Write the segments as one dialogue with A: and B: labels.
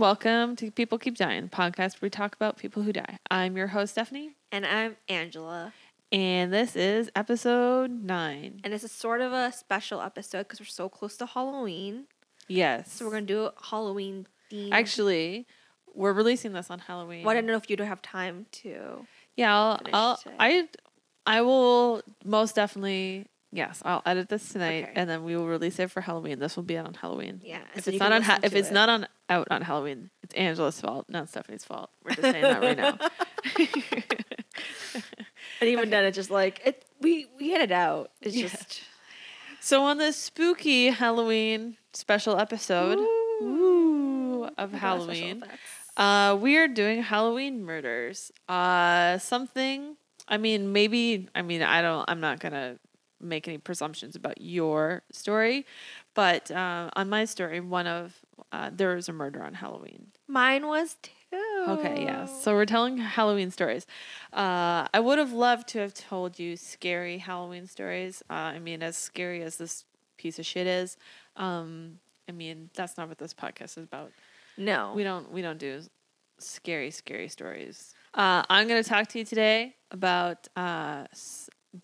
A: Welcome to People Keep Dying, the podcast where we talk about people who die. I'm your host, Stephanie,
B: And I'm Angela.
A: and this is episode nine.
B: And this is sort of a special episode because we're so close to Halloween.
A: Yes.
B: So we're going to do a Halloween theme.
A: Actually, we're releasing this on Halloween.
B: well, I don't know if you don't have time to.
A: Yeah, I'll, I'll. I, I will most definitely. Yes, I'll edit this tonight,
B: Okay.
A: and then we will release it for Halloween. This will be out on Halloween.
B: Yeah.
A: If
B: so
A: it's not on, ha- if it's
B: it.
A: not on out on Halloween, it's Angela's fault, not Stephanie's fault. We're just saying that right now.
B: And even then, it's just like, it. we, we hit it out. It's
A: Yeah.
B: just.
A: So on this spooky Halloween special episode ooh, of Halloween, uh, we are doing Halloween murders. Uh, something. I mean, maybe. I mean, I don't. I'm not gonna make any presumptions about your story, but uh, on my story, one of uh, there was a murder on Halloween.
B: Mine was too.
A: Okay, yes. So we're telling Halloween stories. Uh, I would have loved to have told you scary Halloween stories. Uh, I mean, as scary as this piece of shit is, um, I mean that's not what this podcast is about.
B: No.
A: We don't we don't do scary scary stories. Uh, I'm going to talk to you today about uh,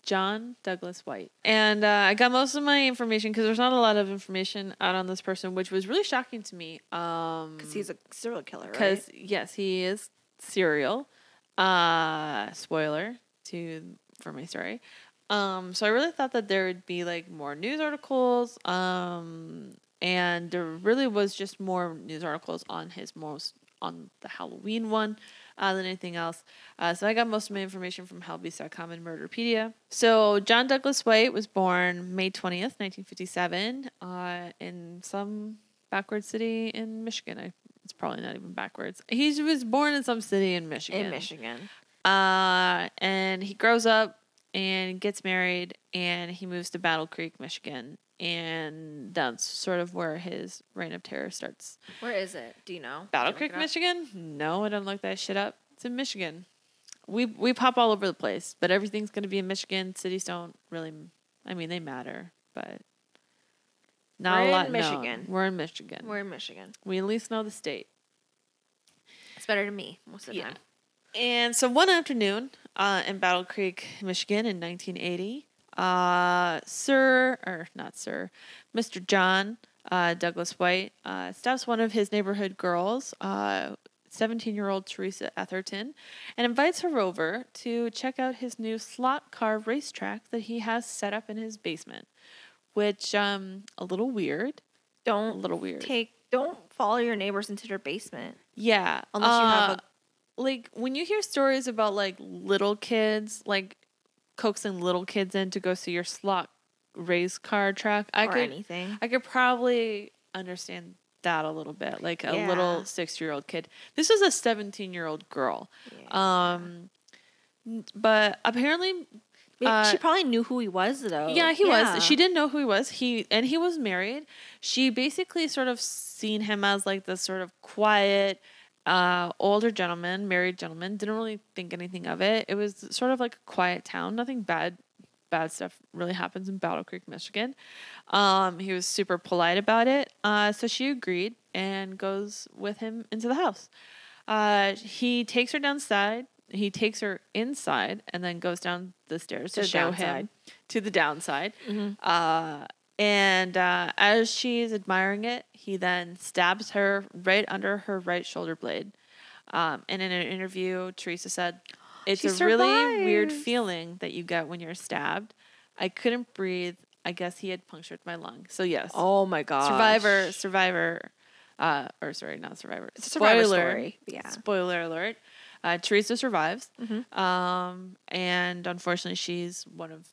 A: John Douglas White, and uh, I got most of my information because there's not a lot of information out on this person, which was really shocking to me. Um,
B: Because he's a serial killer, right?
A: because yes, he is serial. Uh, spoiler to for my story. Um, so I really thought that there would be like more news articles. Um, and there really was just more news articles on his most on the Halloween one uh, than anything else. Uh, so I got most of my information from Hellbeast.com and Murderpedia. So John Douglas White was born May twentieth, nineteen fifty seven, uh, in some backward city in Michigan. I, it's probably not even backwards. He was born in some city in Michigan.
B: In Michigan.
A: Uh, and he grows up and gets married and he moves to Battle Creek, Michigan. And that's sort of where his reign of terror starts.
B: Where is it? Do you know?
A: Battle Creek,
B: look it up?
A: Michigan? No, I don't look that shit up. It's in Michigan. We we pop all over the place, but everything's going to be in Michigan. Cities don't really, I mean, they matter, but not
B: We're
A: a
B: in
A: lot. known.
B: Michigan.
A: We're in Michigan.
B: We're in Michigan.
A: we at least know the state.
B: It's better than me most of the
A: Yeah.
B: time.
A: And so one afternoon uh, in Battle Creek, Michigan in 1980, uh, Sir, or not Sir, Mr. John uh, Douglas White uh, stops one of his neighborhood girls, 17 year old Teresa Etherton, and invites her over to check out his new slot car racetrack that he has set up in his basement, which um a little weird.
B: Don't a
A: little weird.
B: take. Don't follow your neighbors into their basement.
A: Yeah.
B: Unless you have
A: uh, like when you hear stories about like little kids, like coaxing little kids in to go see your slot race car track, I
B: or
A: could
B: anything.
A: I could probably understand that a little bit. Like a
B: Yeah.
A: little six year old kid. This was a seventeen year old girl. Um but apparently uh,
B: she probably knew who he was though.
A: yeah, he was. She didn't know who he was. He and he was married. She basically sort of seen him as like this sort of quiet, uh, older gentleman, married gentleman. Didn't really think anything of it. It was sort of like a quiet town. Nothing bad, bad stuff really happens in Battle Creek, Michigan. Um, he was super polite about it. Uh, so she agreed and goes with him into the house. Uh, he takes her downside. He takes her inside and then goes down the stairs to,
B: To the
A: show
B: downside.
A: him to the downside.
B: Mhm.
A: And uh, as she's admiring it, he then stabs her right under her right shoulder blade. Um, and in an interview, Teresa said, "It's
B: She
A: a really weird feeling that you get when you're stabbed. I couldn't breathe. I guess he had punctured my lung. So yes,
B: Oh my god.
A: survivor, survivor, uh, or sorry, not survivor.
B: It's survivor
A: Spoiler.
B: Yeah.
A: Spoiler alert. Uh, Teresa survives.
B: Mhm.
A: Um, and unfortunately, she's one of,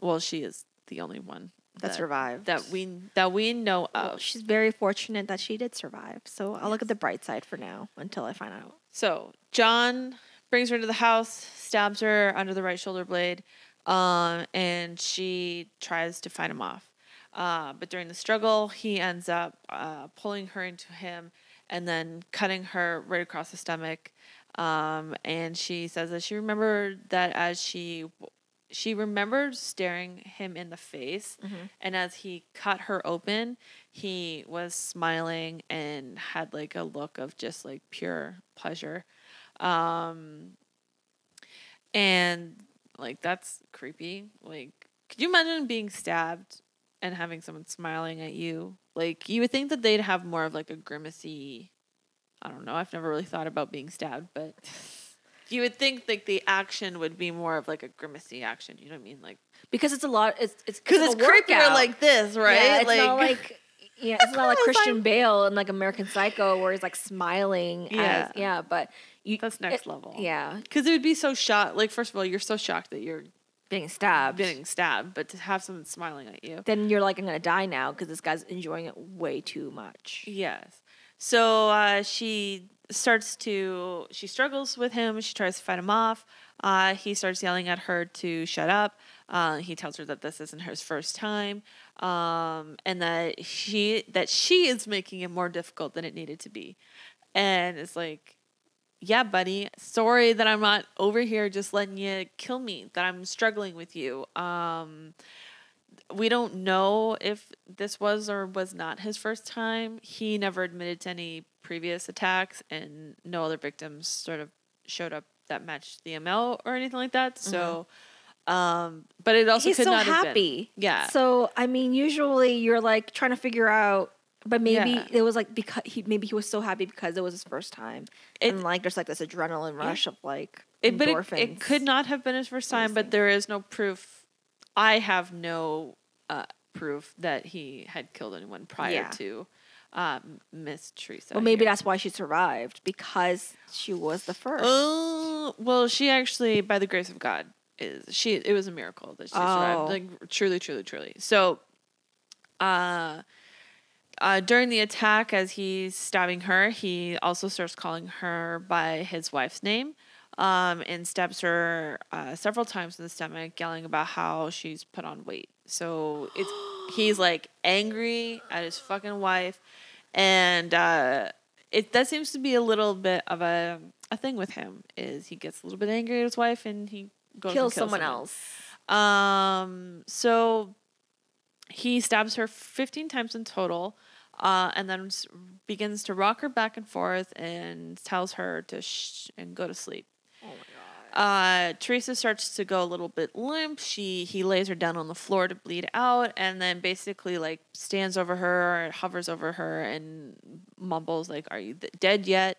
A: well, she is the only one
B: That survived.
A: that we that we know
B: Well,
A: of.
B: she's very fortunate that she did survive. So I'll look at the bright side for now until I find out.
A: So John brings her into the house, stabs her under the right shoulder blade, um, and she tries to fight him off. Uh, but during the struggle, he ends up uh, pulling her into him and then cutting her right across the stomach. Um, and she says that she remembered that as she she remembered staring him in the face, and as he cut her open, he was smiling and had like a look of just like pure pleasure. Um, and like that's creepy. Like, could you imagine being stabbed and having someone smiling at you? Like, you would think that they'd have more of like a grimacy. I don't know. I've never really thought about being stabbed, but you would think like the action would be more of like a grimacy action. You know what I mean? Like,
B: because it's a lot. It's it's
A: because
B: like
A: it's
B: a
A: creepier like this, right?
B: Yeah, it's not like yeah, it's not like Christian
A: like-
B: Bale in like American Psycho where he's like smiling.
A: Yeah.
B: as, yeah, but you
A: that's next
B: it-
A: level.
B: Yeah,
A: because it would be so shocked. Like, first of all, you're so shocked that you're
B: being stabbed.
A: being stabbed, but to have someone smiling at you.
B: then you're like, I'm gonna die now because this guy's enjoying it way too much.
A: Yes. So uh, she starts to, she struggles with him. She tries to fight him off. Uh, he starts yelling at her to shut up. Uh, he tells her that this isn't his first time, um, and that she that she is making it more difficult than it needed to be. And it's like, yeah, buddy, sorry that I'm not over here just letting you kill me. That I'm struggling with you. Um, we don't know if this was or was not his first time. He never admitted to any previous attacks, and no other victims sort of showed up that matched the MO or anything like that. So, um, but it also
B: He's
A: could
B: so
A: not have been.
B: happy.
A: Yeah.
B: So I mean, usually you're like trying to figure out, but maybe
A: Yeah.
B: it was like because he maybe he was so happy because it was his first time,
A: It-
B: and like there's like this adrenaline rush of like
A: It, but it, it could not have been his first time, but there is no proof. I have no uh, proof that he had killed anyone prior
B: Yeah.
A: to um, Miss Teresa.
B: Well, maybe
A: here.
B: that's why she survived because she was the first.
A: Oh well, she actually, by the grace of God, is she? It was a miracle that she
B: Oh.
A: survived. Like truly, truly, truly. So, uh, uh, during the attack, as he's stabbing her, he also starts calling her by his wife's name, um, and stabs her uh, several times in the stomach, yelling about how she's put on weight. So it's he's like angry at his fucking wife, and uh, it that seems to be a little bit of a a thing with him. Is he gets a little bit angry at his wife and he goes
B: kills
A: kills
B: someone else.
A: um, so he stabs her 15 times in total, uh, and then begins to rock her back and forth and tells her to shh and go to sleep. Uh, Teresa starts to go a little bit limp. She he lays her down on the floor to bleed out, and then basically like stands over her, hovers over her, and mumbles like, "Are you th- dead yet?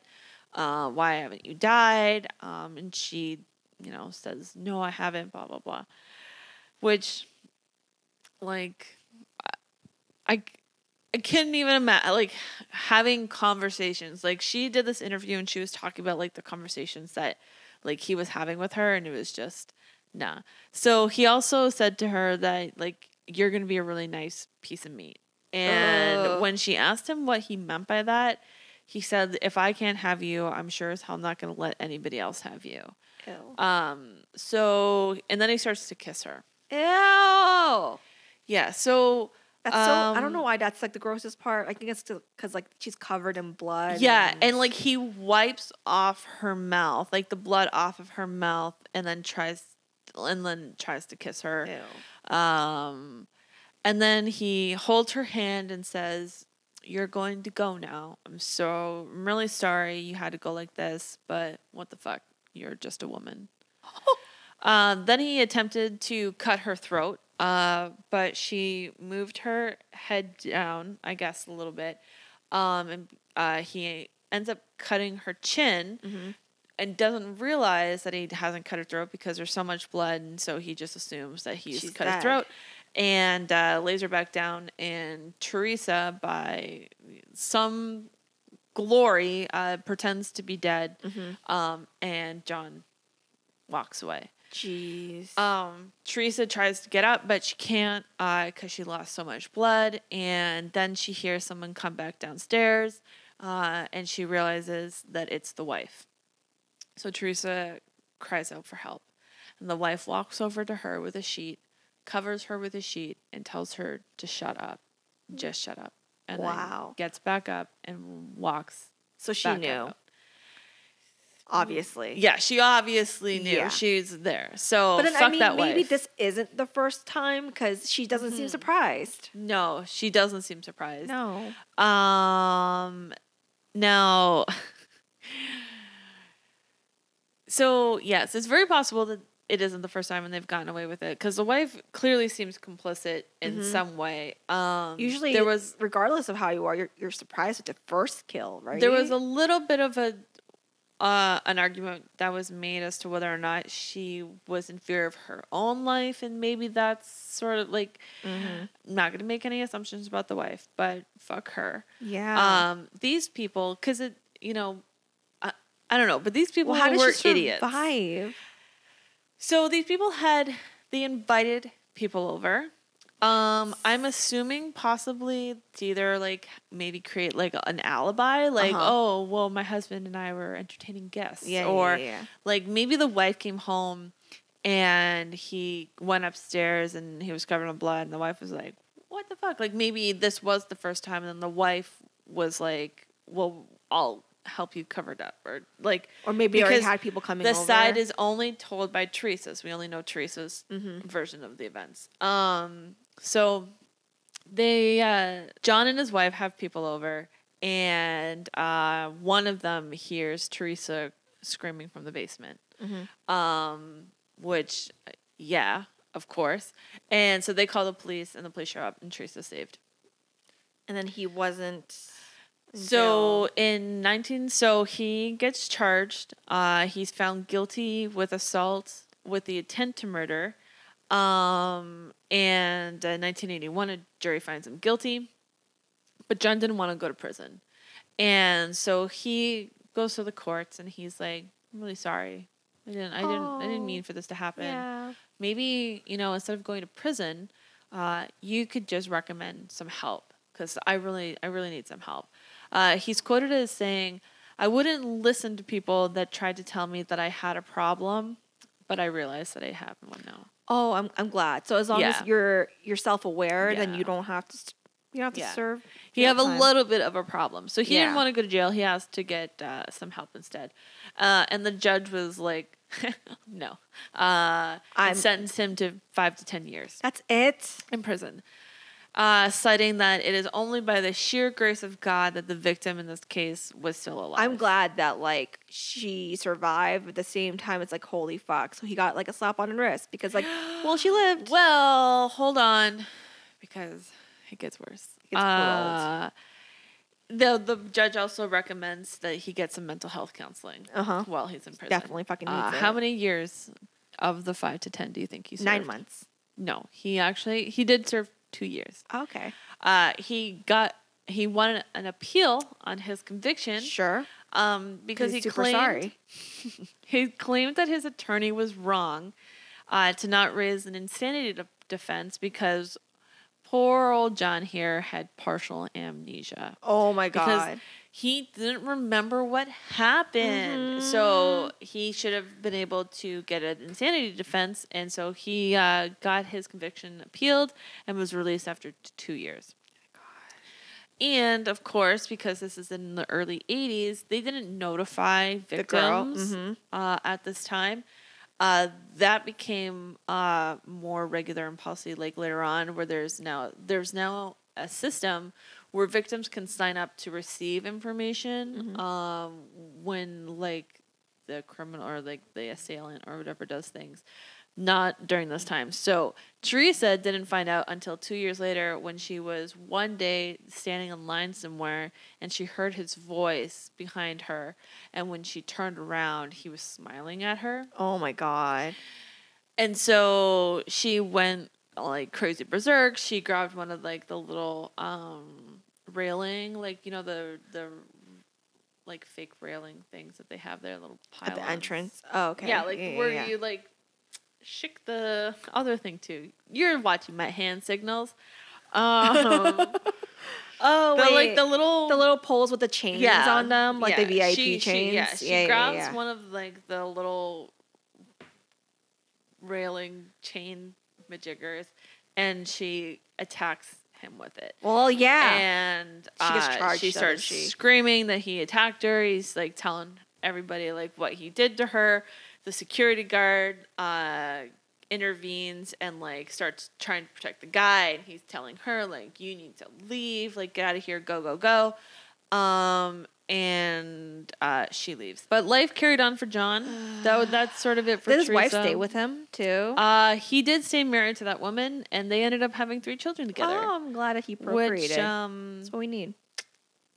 A: Uh, why haven't you died?" Um, and she, you know, says, "No, I haven't." Blah blah blah. Which, like, I, I I couldn't even imagine like having conversations. Like she did this interview and she was talking about like the conversations that like he was having with her and it was just nah. So he also said to her that like you're going to be a really nice piece of meat. And
B: Ugh.
A: when she asked him what he meant by that, he said if I can't have you, I'm sure as hell not going to let anybody else have you.
B: Ew.
A: Um so and then he starts to kiss her.
B: Ew.
A: Yeah, so
B: That's so. I don't
A: Um,
B: know why that's like the grossest part. I think it's because like she's covered in blood.
A: Yeah, and like he wipes off her mouth, like the blood off of her mouth, and then tries, and then tries to kiss her.
B: Ew.
A: Um, and then he holds her hand and says, "You're going to go now. I'm so I'm really sorry you had to go like this, but what the fuck? You're just a woman." Um, then he attempted to cut her throat, uh, but she moved her head down, I guess, a little bit. Um, and uh, he ends up cutting her chin
B: Mhm.
A: and doesn't realize that he hasn't cut her throat because there's so much blood, and so he just assumes that he's
B: She's
A: cut her throat and uh, lays her back down. And Teresa, by some glory, uh, pretends to be dead,
B: Mhm.
A: um, and John walks away.
B: Jeez.
A: Um, Teresa tries to get up, but she can't because she lost so much blood. And then she hears someone come back downstairs, uh, and she realizes that it's the wife. So Teresa cries out for help, and the wife walks over to her with a sheet, covers her with a sheet, and tells her to shut up, just shut up. And
B: Wow.
A: then gets back up and walks
B: so she knew.
A: out.
B: Obviously.
A: Yeah, she obviously knew
B: Yeah.
A: she's there. So
B: But then I mean, maybe
A: wife.
B: this isn't the first time because she doesn't seem surprised.
A: no, she doesn't seem surprised.
B: No.
A: Um, now, so yes, it's very possible that it isn't the first time and they've gotten away with it because the wife clearly seems complicit in some way. Um,
B: Usually,
A: there was
B: regardless of how you are, you're, you're surprised with the first kill, right?
A: there was a little bit of a uh, an argument that was made as to whether or not she was in fear of her own life, and maybe that's sort of like
B: Mm-hmm.
A: Not going to make any assumptions about the wife, but fuck her.
B: yeah.
A: Um, these people, because it, you know, I, I don't know, but these people
B: well, how
A: were
B: she
A: idiots.
B: survive?
A: So these people had they invited people over. Um, I'm assuming possibly to either like maybe create like an alibi, like
B: Uh-huh.
A: oh well, my husband and I were entertaining guests,
B: Yeah,
A: or
B: yeah, yeah.
A: like maybe the wife came home and he went upstairs and he was covered in blood, and the wife was like, "What the fuck?" Like maybe this was the first time, and then the wife was like, "Well, I'll help you cover it up," or like
B: Or maybe they already
A: because
B: had people coming
A: the
B: over.
A: side is only told by Teresa's. We only know Teresa's
B: Mm-hmm.
A: version of the events. Um, so they, uh, John and his wife have people over, and uh, one of them hears Teresa screaming from the basement.
B: Mm-hmm.
A: Um, which, yeah, of course. And so they call the police, and the police show up, and Teresa's saved.
B: and then he wasn't.
A: So in 19, so he gets charged. Uh, he's found guilty with assault with the intent to murder. Um, and in 1981, a jury finds him guilty. But John didn't want to go to prison. And so he goes to the courts and he's like, I'm really sorry. I didn't, I didn't, I didn't mean for this to happen
B: yeah.
A: maybe you know instead of going to prison uh, you could just recommend some help because i really i really need some help uh, he's quoted as saying i wouldn't listen to people that tried to tell me that i had a problem but i realized that i have one now
B: Oh, I'm I'm glad. So as long
A: Yeah.
B: as you're you're self aware, then you don't have to you don't have to
A: Yeah.
B: serve.
A: he have a little bit of a problem so he
B: Yeah.
A: didn't want to go to jail he asked to get uh, some help instead uh, and the judge was like no uh, and sentenced him to five to ten years
B: That's it.
A: in prison, uh, citing that it is only by the sheer grace of God that the victim in this case was still alive.
B: I'm glad that like she survived. But at the same time, it's like holy fuck. So he got like a slap on the wrist because like, well, she lived.
A: Well, hold on, because it gets worse.
B: It gets
A: uh, the the judge also recommends that he get some mental health counseling
B: Uh huh.
A: while he's in prison.
B: Definitely fucking needs
A: Uh,
B: it.
A: how many years of the five to ten do you think he served?
B: Nine months.
A: No, he actually he did serve two years.
B: Okay.
A: Uh, he got he won an appeal on his conviction.
B: Sure.
A: Um, because he
B: He's super
A: claimed
B: sorry.
A: he claimed that his attorney was wrong uh, to not raise an insanity de- defense because poor old John here had partial amnesia
B: Oh my
A: because
B: god.
A: He didn't remember what happened. So he should have been able to get an insanity defense, and so he uh, got his conviction appealed and was released after t- two years. And of course, because this is in the early 80s, they didn't notify
B: The girl.
A: victims
B: Mhm.
A: uh, at this time. Uh, that became uh, more regular in policy like later on, where there's now there's now a system where victims can sign up to receive information um, when like the criminal or like the assailant or whatever does things. Not during this time. So Teresa didn't find out until two years later when she was one day standing in line somewhere and she heard his voice behind her. And when she turned around, he was smiling at her.
B: Oh my god.
A: And so she went like crazy berserk. She grabbed one of like the little um railing, like you know the the like fake railing things that they have there, little
B: At the entrance. Oh, okay.
A: Yeah, like
B: yeah,
A: where
B: yeah.
A: you like shake the other thing too. You're watching my hand signals. Um,
B: Oh,
A: the,
B: wait.
A: like the little
B: the little poles with the chains
A: yeah,
B: on them, like the. VIP
A: She-
B: chains.
A: She, yeah, she grabs one of like the little railing chain majiggers, and she attacks him with it.
B: Well, yeah.
A: And
B: She gets
A: uh,
B: charged,
A: She starts
B: she?
A: screaming that he attacked her. He's like telling everybody like what he did to her. The security guard uh, intervenes and like starts trying to protect the guy, and he's telling her like, "You need to leave. Like, get out of here. Go, go, go." Um, and uh, she leaves. But life carried on for John. that that's sort of it for
B: Did his wife stay with him too?
A: Uh, he did stay married to that woman, and they ended up having three children together.
B: Oh, I'm glad that he procreated.
A: which um,
B: That's what we need.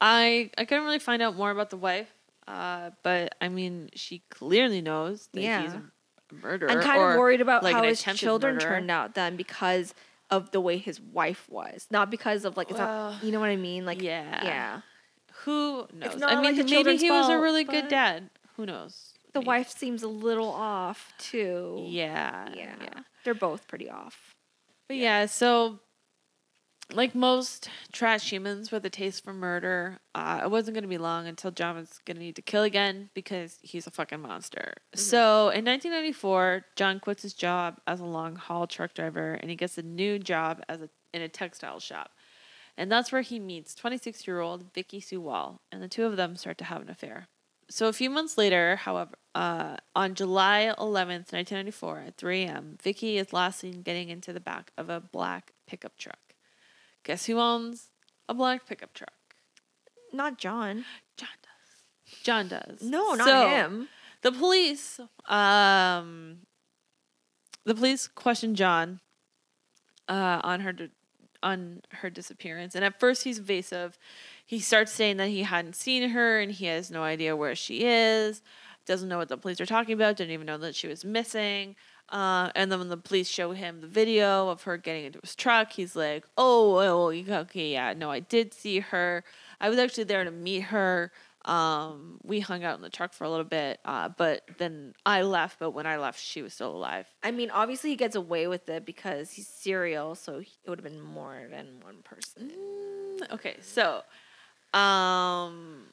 A: I I couldn't really find out more about the wife. Uh, but I mean, she clearly knows that he's
B: Yeah.
A: a murderer.
B: I'm kind of worried about
A: like,
B: how his children
A: murderer.
B: turned out then because of the way his wife was, not because of like it's
A: Well,
B: not. You know what I mean? Like
A: yeah.
B: yeah.
A: Who knows? I mean,
B: the
A: maybe he was a really good dad. Who knows?
B: The
A: Maybe.
B: wife seems a little off too.
A: Yeah.
B: Yeah.
A: Yeah.
B: They're both pretty off.
A: But yeah, so like most trash humans with a taste for murder, uh, it wasn't going to be long until John was going to need to kill again because he's a fucking monster. So in 1994, John quits his job as a long haul truck driver and he gets a new job as a in a textile shop. And that's where he meets 26 year old Vicky Sue Wall, and the two of them start to have an affair. So a few months later, however, uh, on July 11th, 1994, at 3 a.m., Vicky is last seen getting into the back of a black pickup truck. Guess who owns a black pickup truck?
B: Not John.
A: John does. John does.
B: No, not
A: So,
B: him.
A: The police, um, the police questioned John uh, on her on her disappearance, and at first he's evasive. He starts saying that he hadn't seen her and he has no idea where she is. Doesn't know what the police are talking about. Didn't even know that she was missing. Uh, and then when the police show him the video of her getting into his truck, he's like, "Oh, oh, okay, yeah, no, I did see her. I was actually there to meet her. Um, we hung out in the truck for a little bit, uh, but then I left. But when I left, she was still alive.
B: I mean, obviously he gets away with it because he's serial, so he- it would have been more than one person.
A: Mm, okay, so, um,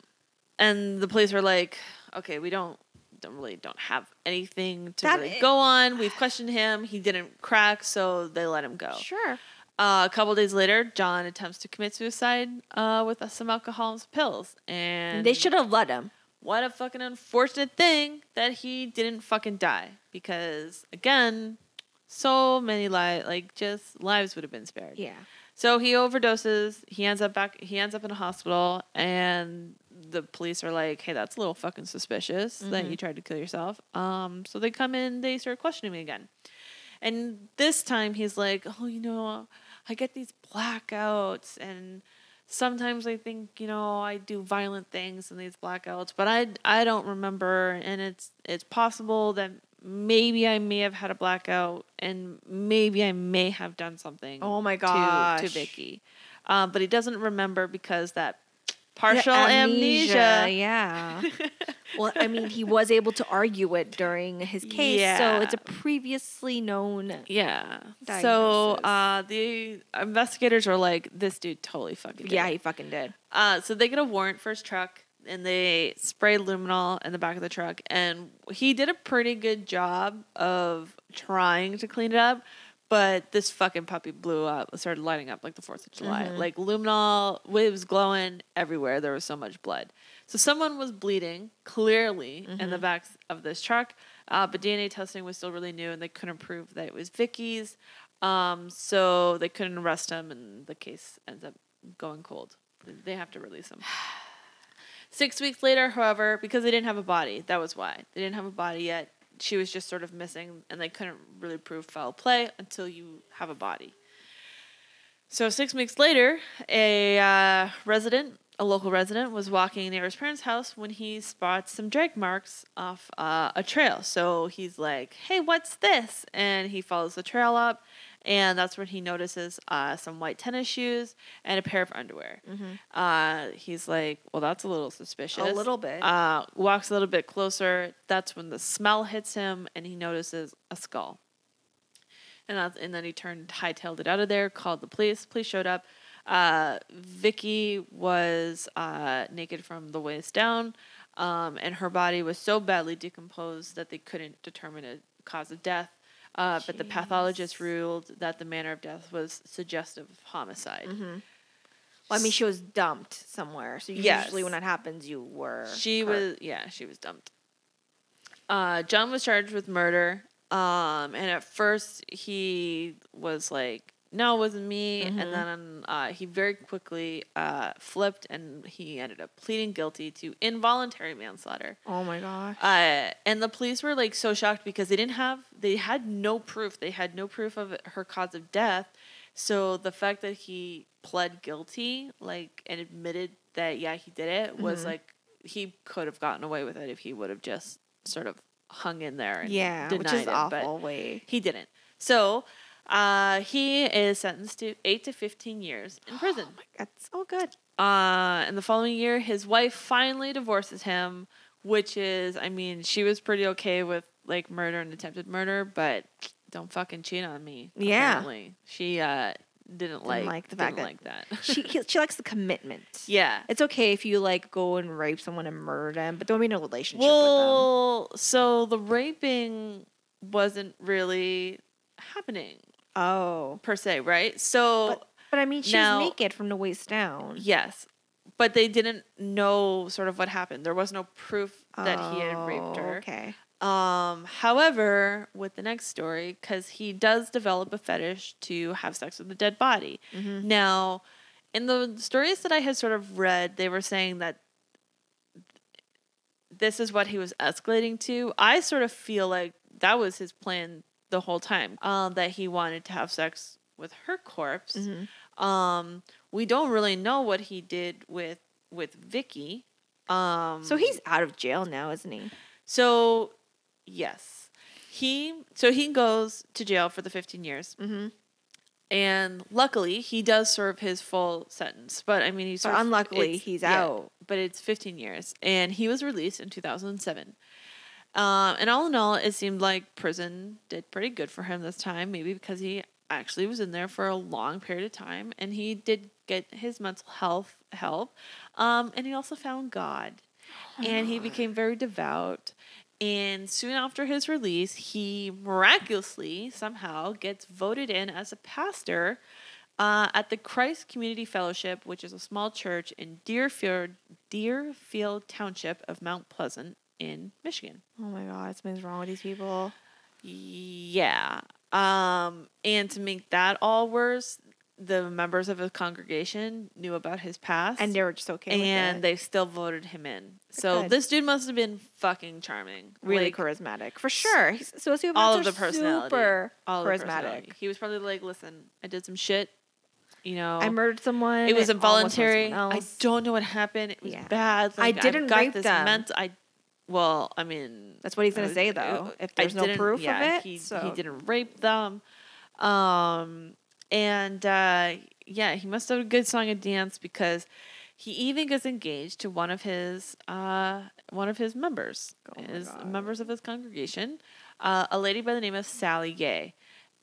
A: and the police were like, okay, we don't, don't really don't have anything to
B: That
A: really go on. We've questioned him. He didn't crack, so they let him go.
B: Sure.
A: Uh, a couple days later, John attempts to commit suicide uh, with some alcohol and some pills, and
B: they should have let him.
A: What a fucking unfortunate thing that he didn't fucking die because again, so many lives, like just lives would have been spared.
B: Yeah.
A: So he overdoses. He ends up back. He ends up in a hospital, and the police are like, "Hey, that's a little fucking suspicious that you tried to kill yourself." Um, so they come in. They start questioning me again, and this time he's like, "Oh, you know, I get these blackouts, and sometimes I think, you know, I do violent things in these blackouts, but I I don't remember, and it's it's possible that." Maybe I may have had a blackout, and maybe I may have done something
B: Oh my
A: to, to. Vicky. Um, but he doesn't remember because that Partial amnesia.
B: Yeah. well, I mean, he was able to argue it during his case, so it's a previously known.
A: Yeah. So uh, the investigators are like, this dude totally fucking did
B: Yeah,
A: it."
B: he fucking did.
A: Uh, so they get a warrant for his truck and they spray luminol in the back of the truck. And he did a pretty good job of trying to clean it up. But this fucking puppy blew up, started lighting up like the 4th of July. Like luminol, it was glowing everywhere. There was so much blood. So someone was bleeding clearly in the back of this truck. Uh, but DNA testing was still really new and they couldn't prove that it was Vicky's. Um, so they couldn't arrest him and the case ends up going cold. They have to release him. Six weeks later, however, because they didn't have a body, that was why. They didn't have a body yet. She was just sort of missing, and they couldn't really prove foul play until you have a body. So, six weeks later, a uh, resident, a local resident, was walking near his parents' house when he spots some drag marks off uh, a trail. So, he's like, Hey, what's this? And he follows the trail up, and that's when he notices uh, some white tennis shoes and a pair of underwear. Uh, he's like, Well, that's a little suspicious.
B: A little bit.
A: Uh, walks a little bit closer. That's when the smell hits him, and he notices a skull. And, that's, and then he turned, hightailed it out of there, called the police. Police showed up. Uh, Vicky was uh, naked from the waist down, um, and her body was so badly decomposed that they couldn't determine a cause of death. Uh, but the pathologist ruled that the manner of death was suggestive of homicide.
B: Well, I mean, she was dumped somewhere. So
A: Yes.
B: usually when that happens, you were.
A: She
B: hurt.
A: was yeah, she was dumped. Uh, John was charged with murder. Um, and at first he was like, "No, it wasn't me."
B: Mhm.
A: And then uh, he very quickly uh, flipped, and he ended up pleading guilty to involuntary manslaughter.
B: Oh my gosh.
A: Uh, and the police were like so shocked because they didn't have, they had no proof. They had no proof of her cause of death. So the fact that he pled guilty, like, and admitted that yeah he did it was
B: Mhm.
A: like he could have gotten away with it if he would have just sort of hung in there and
B: yeah,
A: denied
B: which is
A: it, but
B: awful. Wait.
A: he didn't. So uh, he is sentenced to eight to fifteen years in prison.
B: Oh That's all good.
A: Uh, and the following year, his wife finally divorces him, which is, I mean, she was pretty okay with like murder and attempted murder, but don't fucking cheat on me.
B: Yeah.
A: Apparently. She uh, didn't, like,
B: like the
A: didn't
B: fact that-
A: like that.
B: She he, she likes the commitment.
A: yeah.
B: It's okay if you like go and rape someone and murder them, but don't be in a relationship with them.
A: Well, so the raping wasn't really happening
B: Oh,
A: per se, right? So
B: but, but I mean, she
A: now-
B: was naked from the waist down.
A: yes, but they didn't know sort of what happened. There was no proof that he had raped
B: Oh,
A: her.
B: Okay.
A: Um, however, with the next story, because he does develop a fetish to have sex with a dead body.
B: Mhm.
A: Now, in the stories that I had sort of read, they were saying that this is what he was escalating to. I sort of feel like that was his plan the whole time. Um, that he wanted to have sex with her corpse.
B: Mhm.
A: Um, we don't really know what he did with with Vicky. Um,
B: So he's out of jail now, isn't he?
A: so, yes, he so he goes to jail for the fifteen years,
B: Mm-hmm.
A: and luckily he does serve his full sentence. But I mean, he's
B: unluckily, he's out.
A: But it's fifteen years, and he was released in two thousand and seven. Um, and all in all, it seemed like prison did pretty good for him this time. Maybe because he actually was in there for a long period of time, and he did get his mental health help. Um, and he also found God, and he became very devout. And soon after his release, he miraculously somehow gets voted in as a pastor uh, at the Christ Community Fellowship, which is a small church in Deerfield, Deerfield Township of Mount Pleasant in Michigan.
B: Oh my god, something's wrong with these people.
A: Yeah. Um, and to make that all worse, the members of his congregation knew about his past.
B: And they were just okay with
A: and they still voted him in. So
B: Good.
A: this dude must have been fucking charming.
B: really
A: Like,
B: charismatic for sure. He's, sociopaths
A: all of the personality.
B: super
A: all
B: charismatic.
A: personality. He was probably like, "Listen, I did some shit. You know,
B: I murdered someone.
A: it was
B: and almost murdered
A: involuntary. I don't know what happened. It was
B: Yeah.
A: bad.
B: I
A: Like, I've
B: didn't
A: got
B: rape
A: this
B: them.
A: ment- I, well, I mean,
B: That's what he's gonna
A: uh,
B: say though. If
A: I
B: there's no proof
A: yeah,
B: of it,
A: he, he didn't rape them. Um, and uh, yeah, he must have a good song and dance because he even gets engaged to one of his uh, one of his members,
B: Oh
A: his
B: God.
A: members of his congregation, uh, a lady by the name of Sally Gay,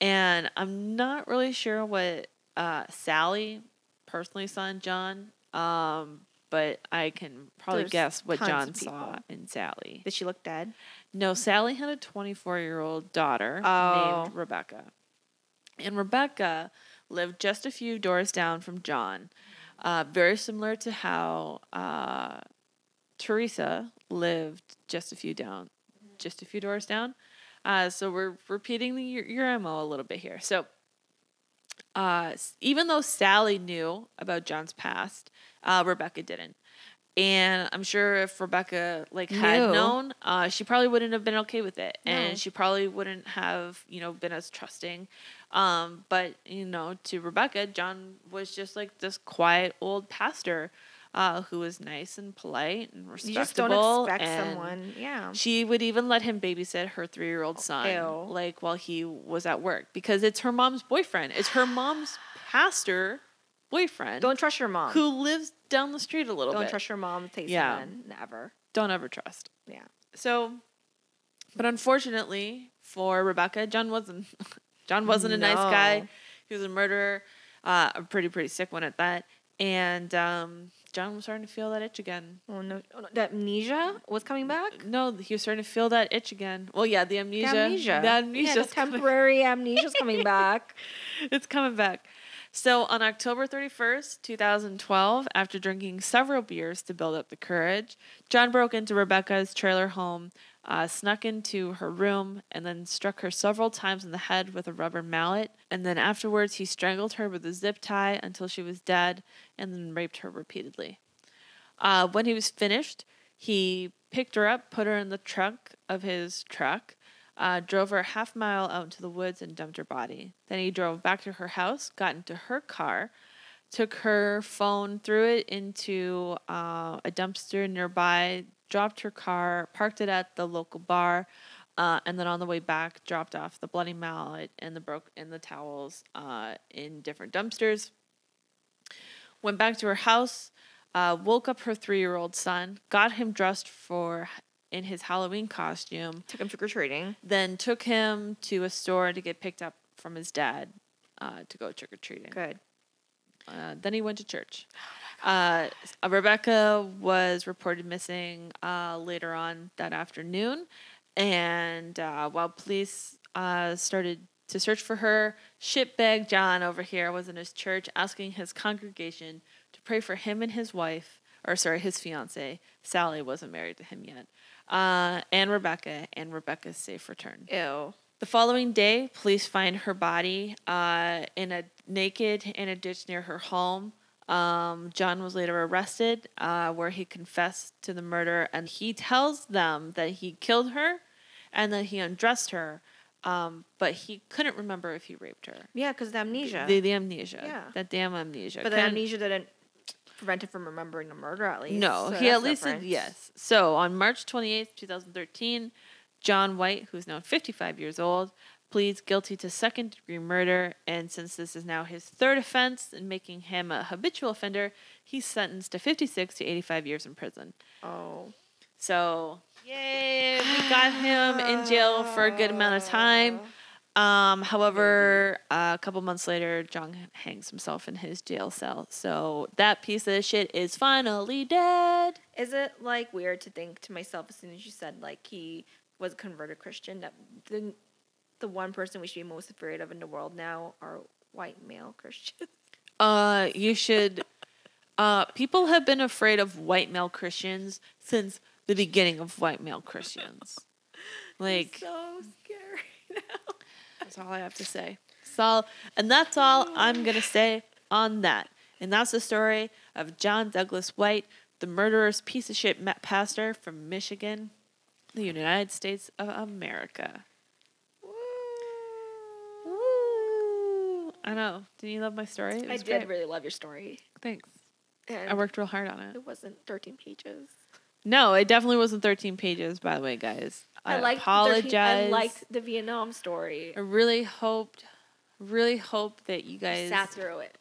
A: and I'm not really sure what uh, Sally personally saw in John. Um, but I can probably
B: There's
A: guess what
B: tons
A: John
B: of
A: saw
B: people.
A: in Sally.
B: did she look dead?
A: No, Sally had a 24 year old daughter
B: Oh.
A: named Rebecca. And Rebecca lived just a few doors down from John, uh, very similar to how uh, Teresa lived just a few down, just a few doors down. Uh, so we're repeating the, your, your MO a little bit here. So uh, even though Sally knew about John's past, uh, Rebecca didn't. And I'm sure if Rebecca like had
B: Knew.
A: known, uh, she probably wouldn't have been okay with it,
B: No.
A: and she probably wouldn't have, you know, been as trusting. Um, but you know, to Rebecca, John was just like this quiet old pastor, uh, who was nice and polite and
B: You just don't expect someone. Yeah.
A: She would even let him babysit her three year old son,
B: Ew.
A: like while he was at work, because it's her mom's boyfriend. It's her mom's pastor boyfriend
B: Don't trust your mom.
A: who lives down the street a little bit?
B: don't trust your mom take
A: Yeah.
B: Never.
A: Don't ever trust.
B: Yeah.
A: So, but unfortunately for Rebecca, John wasn't. John wasn't a nice guy. He was a murderer, uh, a pretty pretty sick one at that. And um, John was starting to feel that itch again.
B: Oh no. oh, no. The amnesia was coming back.
A: No, he was starting to feel that itch again. Well, yeah, the
B: The
A: amnesia.
B: amnesia.
A: The amnesia's
B: Yeah, the temporary amnesia's coming back.
A: it's coming back. So on October 31st, 2012, after drinking several beers to build up the courage, John broke into Rebecca's trailer home, uh, snuck into her room, and then struck her several times in the head with a rubber mallet. And then afterwards, he strangled her with a zip tie until she was dead and then raped her repeatedly. Uh, when he was finished, he picked her up, put her in the trunk of his truck, uh, drove her a half mile out into the woods, and dumped her body. Then he drove back to her house, got into her car, took her phone, threw it into uh, a dumpster nearby, dropped her car, parked it at the local bar, uh, and then on the way back, dropped off the bloody mallet and the broke and the towels uh, in different dumpsters. Went back to her house, uh, woke up her three-year-old son, got him dressed for in his Halloween costume,
B: Took him trick or treating.
A: then took him to a store to get picked up from his dad uh, to go trick or treating.
B: Good.
A: Uh, then he went to church. Uh, Rebecca was reported missing uh, later on that afternoon, and uh, while police uh, started to search for her, shitbag John over here was in his church asking his congregation to pray for him and his wife, or sorry, his fiance Sally wasn't married to him yet, uh, and Rebecca, and Rebecca's safe return.
B: Ew.
A: The following day, police find her body uh, in a naked in a ditch near her home. Um, John was later arrested, uh, where he confessed to the murder, and he tells them that he killed her, and that he undressed her, um, but he couldn't remember if he raped her.
B: Yeah, because the amnesia.
A: The, the amnesia.
B: Yeah.
A: That damn amnesia.
B: but the
A: Couldn't-
B: amnesia didn't prevent him from remembering the murder at least.
A: No,
B: so
A: he at least
B: different.
A: did, yes. So on March 28th, 2013, John White, who's now 55 years old, pleads guilty to second degree murder. And since this is now his third offense and making him a habitual offender, he's sentenced to 56 to 85 years in prison.
B: Oh.
A: So, yay, we got him in jail for a good amount of time. Um, however, uh, a couple months later, John hangs himself in his jail cell. So that piece of shit is finally dead.
B: Is it like weird to think to myself as soon as you said like he was a converted Christian that the the one person we should be most afraid of in the world now are white male Christians?
A: Uh, you should. Uh, people have been afraid of white male Christians since the beginning of white male Christians. Like
B: so scary now.
A: that's all I have to say. So, and that's all I'm gonna say on that. And that's the story of John Douglas White, the murderous piece of shit pastor from Michigan, the United States of America. I know. Did you love my story?
B: I did
A: great.
B: really love your story.
A: Thanks.
B: And
A: I worked real hard on it.
B: It wasn't 13 pages.
A: No, it definitely wasn't 13 pages, by the way, guys. I,
B: I, liked
A: apologize.
B: The 13, I liked the Vietnam story.
A: I really hoped, really hope that you guys
B: sat through it.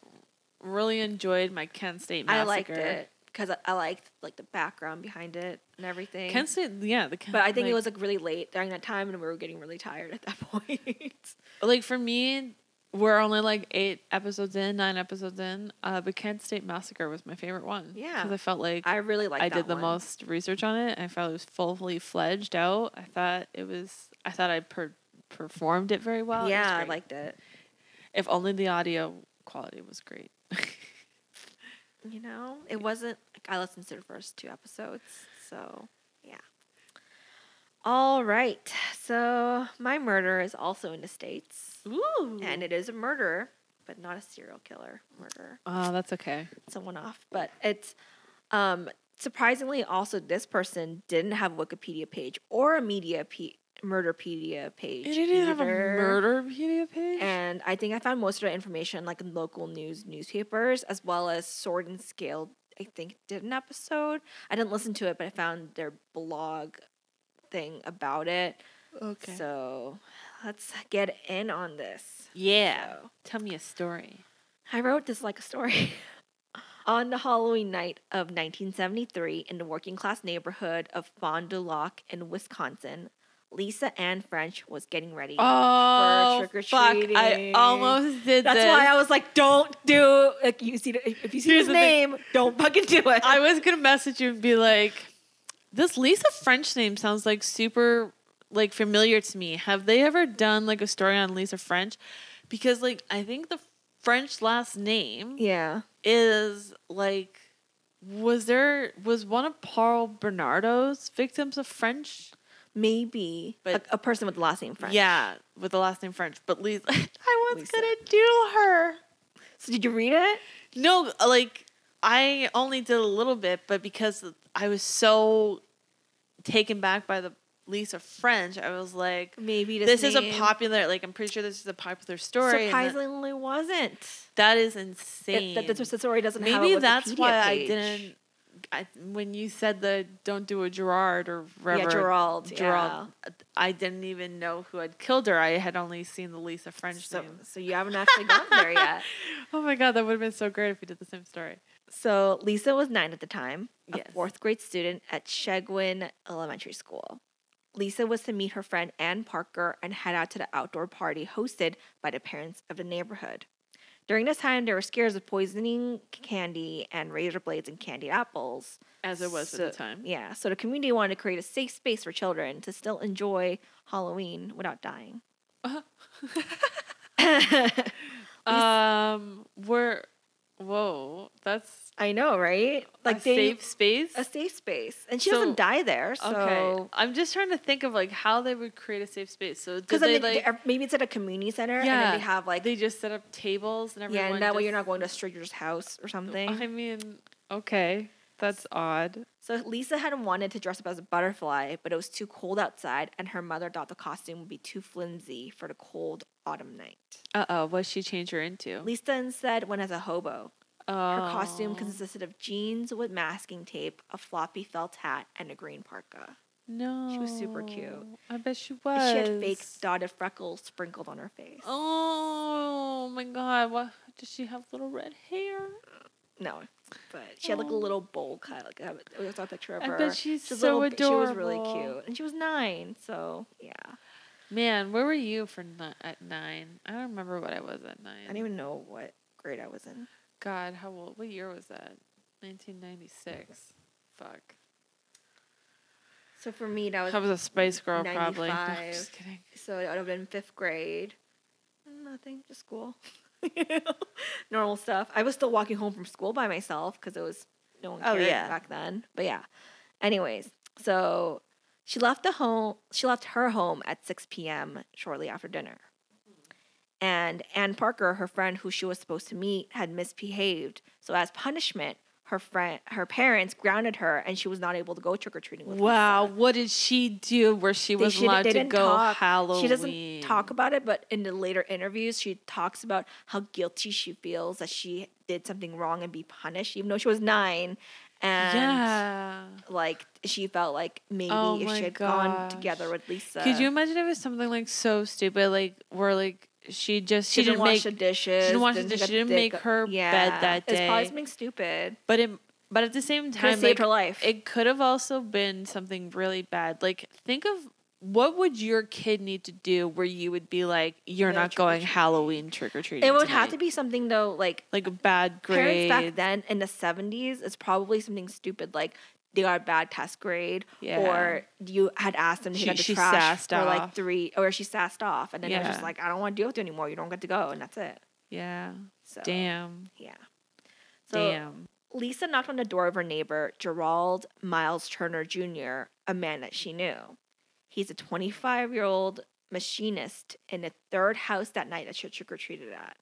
A: really enjoyed my Kent State massacre.
B: I liked it because I, I liked like the background behind it and everything.
A: Kent State, yeah. The Kent,
B: but I think
A: like,
B: it was like really late during that time, and we were getting really tired at that point.
A: like for me. We're only like eight episodes in, nine episodes in. Uh, but Kent State Massacre was my favorite one.
B: Yeah.
A: because I felt like
B: I really liked.
A: I did the
B: one.
A: most research on it. I felt it was fully fledged out. I thought it was. I thought I per- performed it very well.
B: Yeah, I liked it.
A: If only the audio quality was great.
B: You know, it wasn't. Like, I listened to the first two episodes, so yeah. All right, so my murder is also in the states,
A: Ooh.
B: and it is a murderer, but not a serial killer murderer.
A: oh, that's okay.
B: someone off, but it's um surprisingly also this person didn't have a Wikipedia page or a media pe- murderpedia page.
A: It didn't have a. Murderpedia page.
B: And I think I found most of the information like in local news newspapers as well as Sword and Scale. I think did an episode. I didn't listen to it, but I found their blog thing about it.
A: okay.
B: So let's get in on this.
A: yeah.
B: So-
A: Tell me a story.
B: I wrote this like a story. On the Halloween night of 1973, in the working class neighborhood of Fond du Lac in Wisconsin, Lisa Ann French was getting ready.
A: Oh, fuck! I
B: trick-or-treating.
A: I almost did
B: That's
A: this.
B: why I was like, "Don't do like you see if you see
A: Here's
B: his
A: the thing.
B: name, don't fucking do it."
A: I was gonna message you and be like, "This Lisa French name sounds like super like familiar to me. Have they ever done like a story on Lisa French? Because like I think the French last name
B: Yeah.
A: is like was there was one of Paul Bernardo's victims of French?
B: Maybe
A: But-
B: a, a person with the last name French.
A: Yeah, with the last name French. But Lisa, I was
B: Lisa.
A: gonna do her.
B: So did you read it?
A: No, like I only did a little bit, but because I was so taken back by the Lisa French, I was like,
B: Maybe
A: this is a popular. Like I'm pretty sure this is a popular story. and that-
B: Surprisingly, wasn't.
A: that is insane.
B: that, that the story doesn't
A: Maybe that's
B: Wikipedia
A: why
B: page.
A: I didn't. I, when you said the don't do a Gerard or whatever,
B: Yeah, Gerald.
A: Gerald, I didn't even know who had killed her. I had only seen the Lisa French
B: So,
A: name.
B: so you haven't actually gotten there yet.
A: Oh my god, that would have been so great if we did the same story.
B: So Lisa was nine at the time, a
A: Yes.
B: fourth grade student at Chegwin Elementary School. Lisa was to meet her friend Ann Parker and head out to the outdoor party hosted by the parents of the neighborhood. During this time, there were scares of poisoning candy and razor blades and candied apples.
A: As it was
B: So-
A: at the time.
B: Yeah, so the community wanted to create a safe space for children to still enjoy Halloween without dying.
A: Um, we're whoa, that's
B: I know, right?
A: like a
B: they
A: safe space.
B: a safe space, and she
A: So-
B: doesn't die there. So
A: okay, I'm just trying to think of like how they would create a safe space. So
B: because
A: I
B: they,
A: like
B: maybe it's at a community center, and then
A: Yeah,
B: they have like
A: they just set up tables and everyone?
B: yeah, and that way you're not going to a stranger's house or something.
A: I mean, okay, that's odd.
B: So Lisa had wanted to dress up as a butterfly, but it was too cold outside, and her mother thought the costume would be too flimsy for the cold autumn night.
A: Uh oh, what she change her into?
B: Lisa instead went as a hobo. Her costume
A: Oh.
B: consisted of jeans with masking tape, a floppy felt hat, and a green parka.
A: No,
B: She was super cute.
A: I bet she
B: And
A: was.
B: She had fake dotted freckles sprinkled on her face.
A: Oh my god! What does she have? Little red hair?
B: No, but she had like a
A: Oh.
B: little bowl cut. Like I we saw a picture of
A: I
B: her.
A: bet she's
B: She was
A: so
B: little- She was really cute, and she was nine. So yeah,
A: Man, where were you for ni- at nine? I don't remember what I was at nine.
B: I don't even know what grade I was in.
A: God, how old? What year was that? 1996. Fuck.
B: So for me, that was
A: I was a Spice Girl, probably. No,
B: 95.
A: just kidding.
B: so it would have been fifth grade. Nothing, just school. Normal stuff. I was still walking home from school by myself because it was no one
A: oh,
B: cared
A: yeah.
B: back then. But yeah. Anyways, so she left the home. She left her home at six p.m. shortly after dinner. And Ann Parker, her friend who she was supposed to meet, had misbehaved. So as punishment, her friend, her parents grounded her, and she was not able to go trick or treating with.
A: Wow,
B: Lisa.
A: what did she do where she
B: They
A: was allowed to go
B: talk-
A: Halloween?
B: She doesn't talk about it, but in the later interviews, she talks about how guilty she feels that she did something wrong and be punished, even though she was nine. And
A: Yeah.
B: like she felt like maybe
A: Oh
B: if she had gone together with Lisa,
A: Could you imagine if it was something like so stupid, like where like she just
B: She,
A: she,
B: didn't
A: didn't
B: wash
A: make,
B: the dishes.
A: she didn't wash the dishes, she didn't make her bed
B: yeah,
A: that
B: It's probably something stupid.
A: but it but at the same time,
B: have saved her life.
A: it could have also been something really bad. Like think of what would your kid need to do where you would be like, you're not going. Halloween trick or treating.
B: It would have to be something though, like
A: like a bad grade.
B: parents back then in the seventies. It's probably something stupid like. They got a bad test grade,
A: Yeah.
B: or you had asked them to out the
A: she
B: trash
A: sassed
B: for like three, or she sassed off, and then it was just like, I don't want to deal with you anymore. You don't get to go, and that's it.
A: Yeah.
B: So
A: Damn.
B: yeah. So
A: Damn.
B: Lisa knocked on the door of her neighbor, Gerald Miles Turner Jr., a man that she knew. He's a 25 year old machinist in the third house that night that she trick or treated at.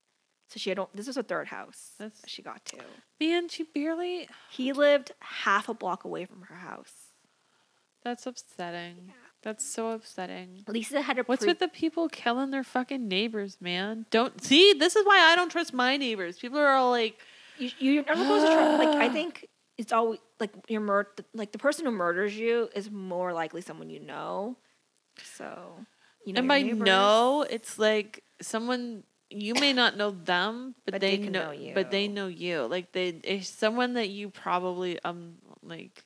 B: So she had this was her third house
A: That's-
B: that she got to.
A: Man, she barely.
B: He lived half a block away from her house.
A: That's upsetting. That's so upsetting.
B: Lisa had a
A: What's
B: pre-
A: with the people killing their fucking neighbors, man? Don't see. This is why I don't trust my neighbors. People are all like,
B: you, you're not supposed to trust. Like I think it's always like your mur- like the person who murders you is more likely someone you know. So you know.
A: and by
B: neighbors.
A: know, it's like someone you may not know them, but,
B: But
A: they,
B: they can
A: know,
B: know
A: But they
B: you.
A: know you. Like they, it's someone that you probably um like.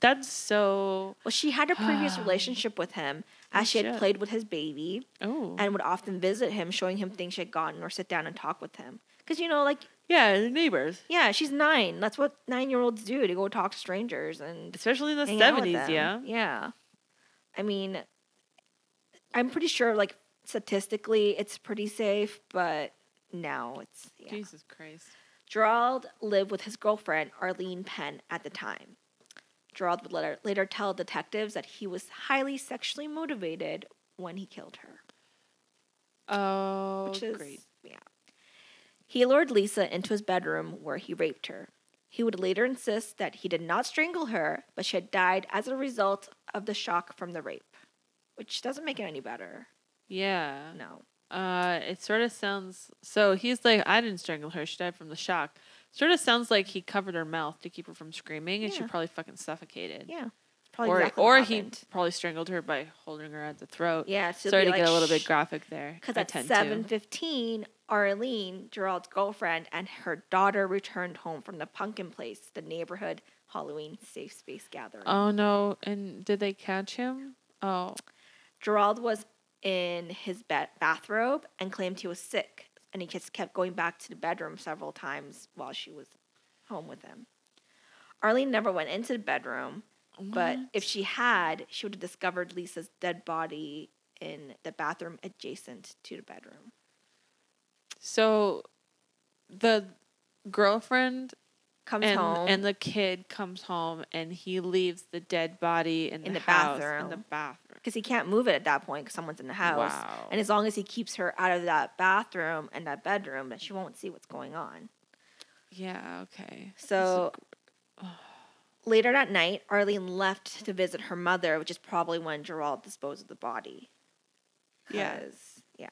A: That's so.
B: Well, she had a previous relationship with him as
A: Oh,
B: she had
A: shit.
B: played with his baby
A: Oh,
B: and would often visit him, showing him things she had gotten or sit down and talk with him. Because, you know, like,
A: yeah, neighbors,
B: yeah, she's nine. That's what nine year olds do to go talk to strangers and
A: especially in the
B: hang out with
A: seventies. Yeah.
B: Yeah. I mean, I'm pretty sure, like, statistically, it's pretty safe, but now it's yeah.
A: Jesus Christ.
B: Gerald lived with his girlfriend, Arlene Penn, at the time. Gerald would later, later tell detectives that he was highly sexually motivated when he killed her.
A: Oh,
B: Which is,
A: great.
B: yeah. He lured Lisa into his bedroom where he raped her. He would later insist that he did not strangle her, but she had died as a result of the shock from the rape, which doesn't make it any better.
A: Yeah.
B: No.
A: Uh, it sort of sounds. So he's like, I didn't strangle her. She died from the shock. Sort of sounds like he covered her mouth to keep her from screaming, and she probably fucking suffocated.
B: Yeah. Probably
A: or
B: exactly
A: or he probably strangled her by holding her at the throat.
B: Yeah, so
A: Sorry to get a little bit graphic there.
B: Because at seven fifteen, Arlene, Gerald's girlfriend, and her daughter returned home from the pumpkin place, the neighborhood Halloween safe space gathering.
A: Oh no! And did they catch him? Oh,
B: Gerald was in his ba- bathrobe and claimed he was sick, and he just kept going back to the bedroom several times while she was home with him. Arlene never went into the bedroom, but if she had, she would have discovered Lisa's dead body in the bathroom adjacent to the bedroom.
A: so the girlfriend
B: Comes
A: and
B: home
A: and the kid comes home and he leaves the dead body in,
B: In
A: the,
B: the
A: house, in
B: bathroom.
A: the bathroom.
B: because he can't move it at that point because someone's in the house.
A: Wow.
B: And as long as he keeps her out of that bathroom and that bedroom, then she won't see what's going on.
A: Yeah. Okay.
B: So later that night, Arlene left to visit her mother, which is probably when Gerald disposed of the body.
A: Yeah.
B: 'Cause, yeah.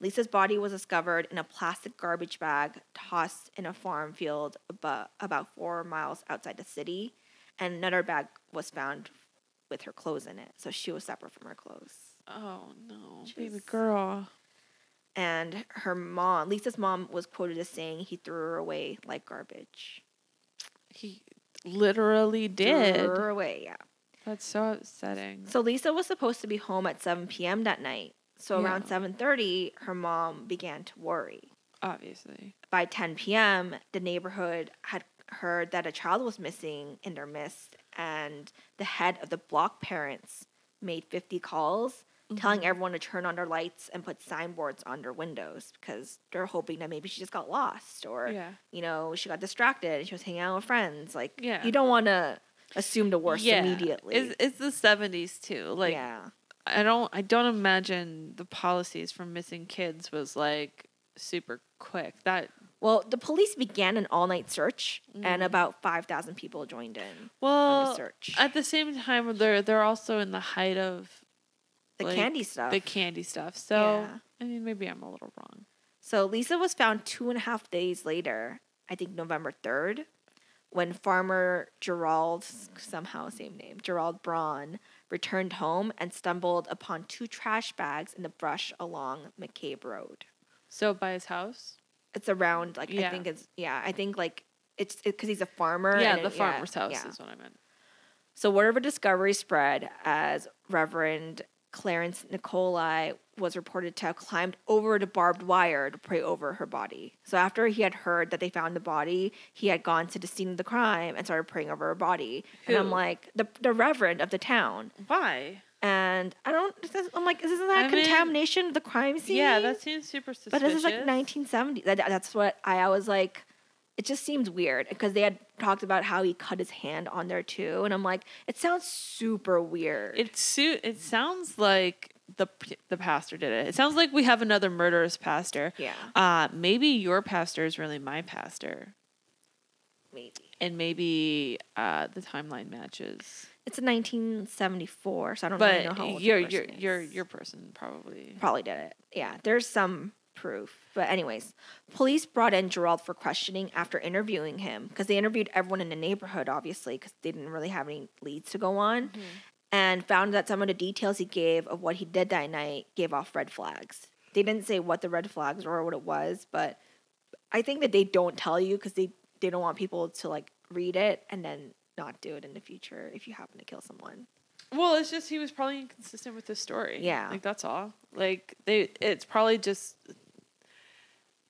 B: Lisa's body was discovered in a plastic garbage bag tossed in a farm field about, about four miles outside the city. And another bag was found with her clothes in it. So she was separate from her clothes.
A: Oh no, baby girl.
B: And her mom, Lisa's mom, was quoted as saying he threw her away like garbage.
A: He literally did.
B: Threw her away, yeah.
A: That's so upsetting.
B: So Lisa was supposed to be home at 7 p.m. that night. So
A: Yeah.
B: around 7:30, her mom began to worry.
A: Obviously.
B: By 10 p.m., the neighborhood had heard that a child was missing in their midst, and the head of the block parents made 50 calls telling
A: Mm-hmm.
B: everyone to turn on their lights and put signboards on their windows because they're hoping that maybe she just got lost or
A: Yeah.
B: you know she got distracted and she was hanging out with friends. Like
A: Yeah.
B: you don't want to assume the worst immediately.
A: It's, it's the seventies too. Like
B: yeah.
A: I don't I don't imagine the policies for missing kids was like super quick. That
B: Well, the police began an all night search, and
A: Mm.
B: about 5,000 people joined in on the
A: well
B: search.
A: at the same time they're they're also in the height of
B: the
A: like,
B: candy stuff.
A: the candy stuff. So
B: Yeah.
A: I mean maybe I'm a little wrong.
B: so Lisa was found two and a half days later, I think November 3rd, when farmer Gerald, somehow same name, Gerald Braun, returned home and stumbled upon two trash bags in the brush along McCabe Road.
A: So by his house?
B: It's around, like, I think it's, yeah, I think, like, it's because he's a farmer.
A: yeah, the
B: it-
A: farmer's house
B: yeah.
A: is what I meant.
B: So word of a discovery spread as Reverend Clarence Nicolai was reported to have climbed over the barbed wire to pray over her body. So after he had heard that they found the body, he had gone to the scene of the crime and started praying over her body. And I'm like, the the Reverend of the town.
A: Why?
B: And I don't. I'm like, isn't that
A: I mean,
B: contamination of the crime scene?
A: Yeah, that seems super suspicious.
B: But this is like 1970. That, that's what I, I was like. It just seems weird because they had talked about how he cut his hand on there too, and I'm like, it sounds super weird.
A: It suit. It sounds like the the pastor did it. It sounds like we have another murderous pastor.
B: yeah,
A: Uh, maybe your pastor is really my pastor,
B: maybe
A: and maybe uh, the timeline matches.
B: it's in 1974, so I don't
A: But
B: really know how old
A: your your your your person probably.
B: probably did it. Yeah, there's some proof. But anyways, police brought in Gerald for questioning after interviewing him because they interviewed everyone in the neighborhood, obviously, because they didn't really have any leads to go on, mm-hmm. and found that some of the details he gave of what he did that night gave off red flags. They didn't say what the red flags were or what it was, but I think that they don't tell you because they they don't want people to like read it and then not do it in the future if you happen to kill someone.
A: Well, it's just he was probably inconsistent with the story.
B: Yeah.
A: like that's all. Like they, it's probably just